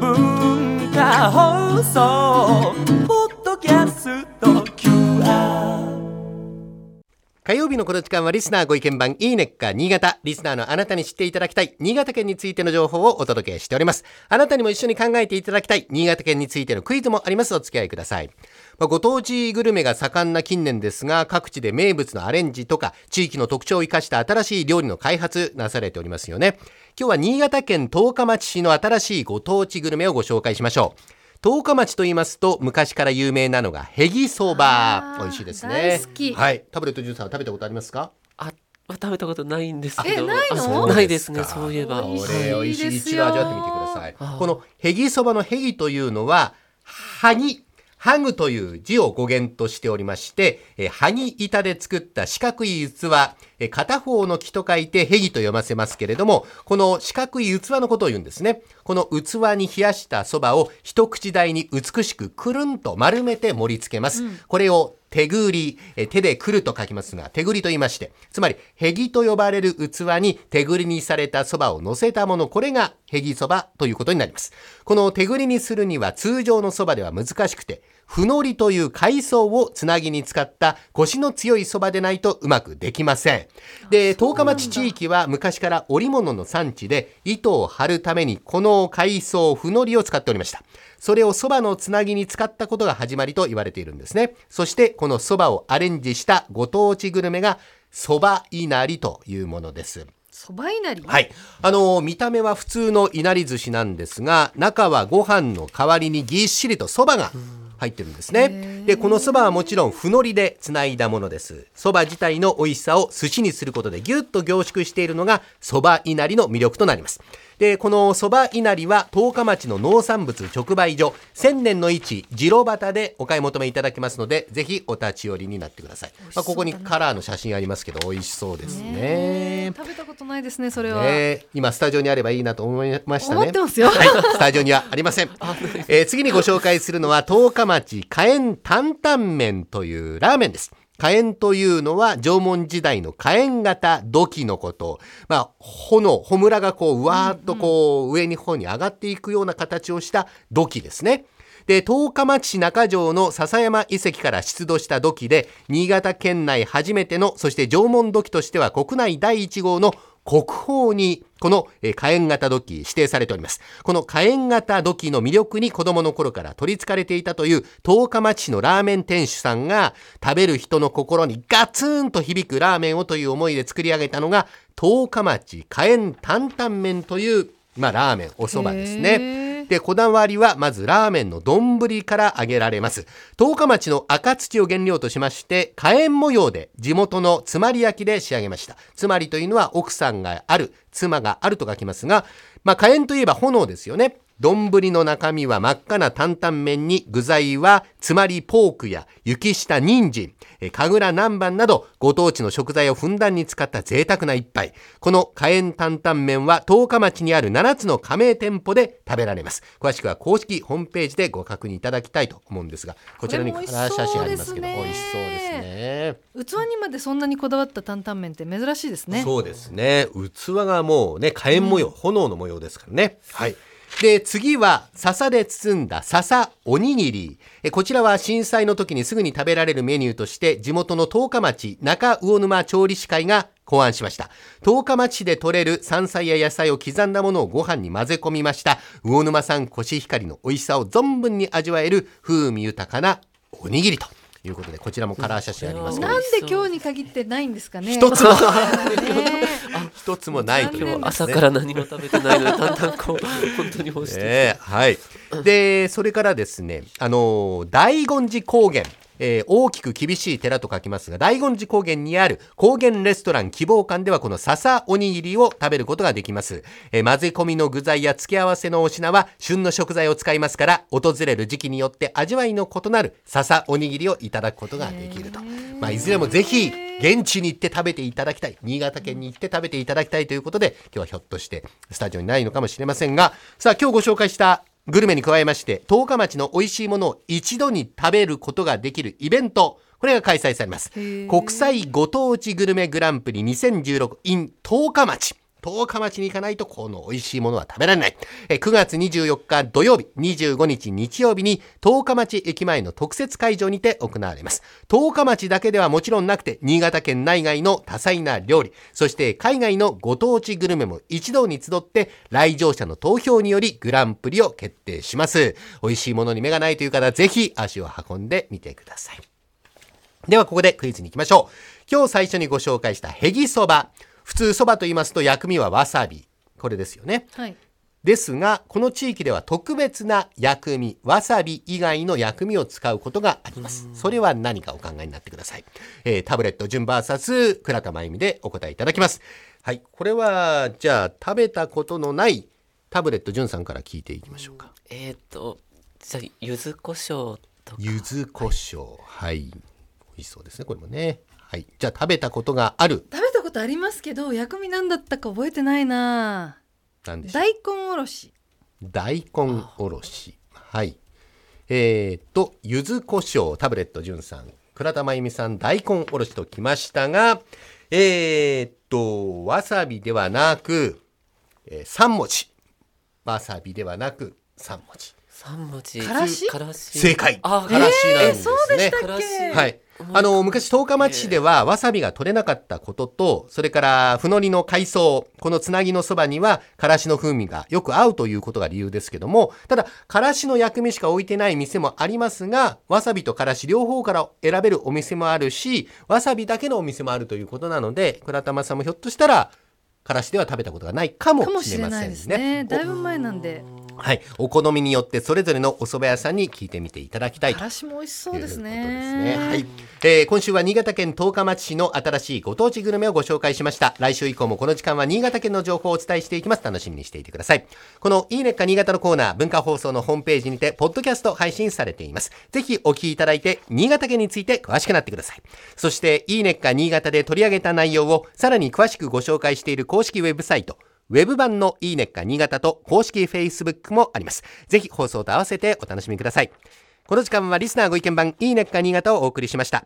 文化放送。火曜日のこの時間はリスナーご意見番いいねっか新潟。リスナーのあなたに知っていただきたい新潟県についての情報をお届けしております。あなたにも一緒に考えていただきたい新潟県についてのクイズもあります。お付き合いください。まあご当地グルメが盛んな近年ですが、各地で名物のアレンジとか、地域の特徴を生かした新しい料理の開発なされておりますよね。今日は新潟県十日町市の新しいご当地グルメをご紹介しましょう。十日町と言いますと昔から有名なのがへぎそば美味しいですね。大好き。はい。タブレットジュースは食べたことありますか？あ、食べたことないんですけど。えないの？ないですね。そういえば。これ美味しい一度味わってみてください。あこのへぎそばのへぎというのははぎハグという字を語源としておりまして、えー、はぎ板で作った四角い器、えー片方の木と書いてへぎと読ませますけれども、この四角い器のことを言うんですね。この器に冷やしたそばを一口大に美しくくるんと丸めて盛り付けます。これを手ぐり、え手でくると書きますが、手ぐりと言いまして、つまり、へぎと呼ばれる器に手ぐりにされたそばを乗せたもの、これがへぎそばということになります。この手ぐりにするには通常のそばでは難しくて、ふのりという海藻をつなぎに使った腰の強いそばでないとうまくできません。で、十日町地域は昔から織物の産地で糸を張るためにこの海藻ふのりを使っておりました。それを蕎麦のつなぎに使ったことが始まりと言われているんですね。そしてこの蕎麦をアレンジしたご当地グルメが蕎麦いなりというものです。そばいなり？はい。あの見た目は普通のいなり寿司なんですが、中はご飯の代わりにぎっしりと蕎麦が入ってるんですね。で、この蕎麦はもちろん、ふのりでつないだものです。蕎麦自体の美味しさを寿司にすることでぎゅっと凝縮しているのが、蕎麦いなりの魅力となります。で、この蕎麦いなりは、十日町の農産物直売所、千年の市、次郎端でお買い求めいただけますので、ぜひお立ち寄りになってください。まあ、ここにカラーの写真ありますけど、美味しそうですね。ね食べたことないですね、それは。ね今スタジオにあればいいなと思いましたね。思ってますよはい、スタジオにはありません。えー次にご紹介するのは十日町火炎担々麺というラーメンです。火炎というのは縄文時代の火炎型土器のこと。まあ、炎、炎がこう、うわーっとこう、上に方に上がっていくような形をした土器ですね。で、十日町市中条の笹山遺跡から出土した土器で、新潟県内初めての、そして縄文土器としては国内第1号の国宝にこの火炎型土器指定されております。この火炎型土器の魅力に子供の頃から取り憑かれていたという十日町市のラーメン店主さんが食べる人の心にガツンと響くラーメンをという思いで作り上げたのが十日町火炎担々麺という、まあ、ラーメン、お蕎麦ですね。で、こだわりはまずラーメンの丼から揚げられます。十日町の赤土を原料としまして、火炎模様で地元のつまり焼きで仕上げました。つまりというのは奥さんがある、妻があると書きますが、まあ火炎といえば炎ですよね。丼の中身は真っ赤な担々麺に具材はつまりポークや雪下人参、えー神楽南蛮などご当地の食材をふんだんに使った贅沢な一杯。この火炎担々麺は十日町にある7つの加盟店舗で食べられます。詳しくは公式ホームページでご確認いただきたいと思うんですが、こちらにカラー写真ありますけど、美味味しそうですすね。器にまでそんなにこだわった担々麺って珍しいですね。そうですね。器がもうね、火炎模様、炎の模様ですからね。はい。で、次は、笹で包んだ笹おにぎり。えこちらは震災の時にすぐに食べられるメニューとして、地元の十日町中魚沼調理師会が考案しました。十日町で採れる山菜や野菜を刻んだものをご飯に混ぜ込みました。魚沼産コシヒカリの美味しさを存分に味わえる風味豊かなおにぎりということで、こちらもカラー写真ありますけどなんで今日に限ってないんですかね。一つもね一つもないというね朝から何も食べてないので、だんだんこう、本当に欲してえはい。で、それからですね、あのー大権寺高原。えー大きく厳しい寺と書きますが、大権寺高原にある高原レストラン希望館ではこの笹おにぎりを食べることができます。えー混ぜ込みの具材や付け合わせのお品は旬の食材を使いますから、訪れる時期によって味わいの異なる笹おにぎりをいただくことができると。まあ、いずれもぜひ、現地に行って食べていただきたい。新潟県に行って食べていただきたいということで、今日はひょっとしてスタジオにないのかもしれませんが、さあ今日ご紹介したグルメに加えまして、十日町の美味しいものを一度に食べることができるイベント、これが開催されます。国際ご当地グルメグランプリ2016 in 十日町。十日町に行かないとこの美味しいものは食べられない。え9月24日土曜日、25日日曜日に十日町駅前の特設会場にて行われます。十日町だけではもちろんなくて、新潟県内外の多彩な料理、そして海外のご当地グルメも一堂に集って、来場者の投票によりグランプリを決定します。美味しいものに目がないという方、ぜひ足を運んでみてください。ではここでクイズに行きましょう。今日最初にご紹介したヘギそば。普通そばと言いますと薬味はわさび。これですよね。はいですが、この地域では特別な薬味、わさび以外の薬味を使うことがあります。それは何かお考えになってください。えータブレット順 VS 倉田真由美でお答えいただきます。はい。これは、じゃあ、食べたことのないタブレット順さんから聞いていきましょうか。えっ、とじゃあ柚子胡椒とか柚子胡椒。はい。美味しそうですね、これもね。はい。じゃあ、食べたことがある。食べたことありますけど薬味なんだったか覚えてないななんでしょう？大根おろし大根おろし。はい。えー、っと、柚子胡椒、タブレット潤さん、倉田真由美さん、大根おろしときましたが、えー、っと、わさびではなく、えー、3文字。わさびではなく、3文字。三文字。からし？からし。正解。あからしなんですね。そうでしたっからし。けはい。あの、昔、十日町市では、わさびが取れなかったことと、それから、ふのりの海藻、このつなぎのそばには、からしの風味がよく合うということが理由ですけども、ただ、からしの薬味しか置いてない店もありますが、わさびとからし両方から選べるお店もあるし、わさびだけのお店もあるということなので、倉玉さんもひょっとしたら、からしでは食べたことがないかもししれませんれないですねね。だいぶ前なんではい。お好みによってそれぞれのお蕎麦屋さんに聞いてみていただきたいとからしも美味しそうですねですねはい。えー今週は新潟県十日町市の新しいご当地グルメをご紹介しました。来週以降もこの時間は新潟県の情報をお伝えしていきます。楽しみにしていてください。このいいねっか新潟のコーナー、文化放送のホームページにて、ポッドキャスト配信されています。ぜひお聞きいただいて、新潟県について詳しくなってください。そして、いいねっか新潟で取り上げた内容をさらに詳しくご紹介している公式ウェブサイト、ウェブ版のいいねっか新潟と公式 Facebook もあります。ぜひ放送と合わせてお楽しみください。この時間はリスナーご意見番いいねっか新潟をお送りしました。